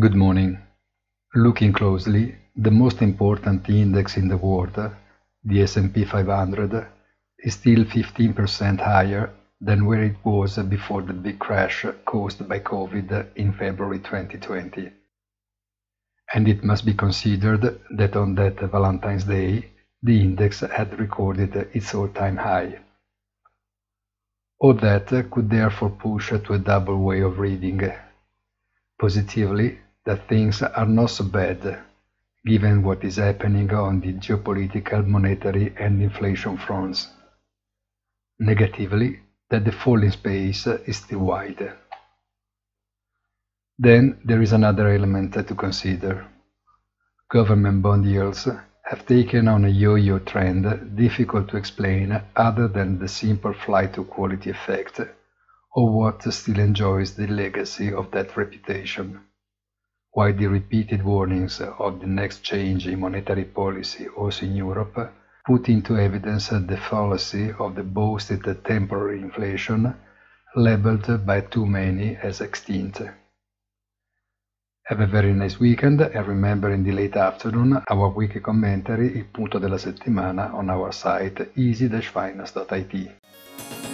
Good morning. Looking closely, the most important index in the world, the S&P 500, is still 15% higher than where it was before the big crash caused by COVID in February 2020. And it must be considered that on that Valentine's Day, the index had recorded its all-time high. All that could therefore push to a double way of reading positively that things are not so bad, given what is happening on the geopolitical, monetary, and inflation fronts. Negatively, that the falling space is still wide. Then there is another element to consider. Government bond yields have taken on a yo-yo trend difficult to explain other than the simple flight to quality effect or what still enjoys the legacy of that reputation, while the repeated warnings of the next change in monetary policy also in Europe put into evidence the fallacy of the boasted temporary inflation labeled by too many as extinct. Have a very nice weekend and remember in the late afternoon our weekly commentary Il punto della settimana on our site easy-finance.it.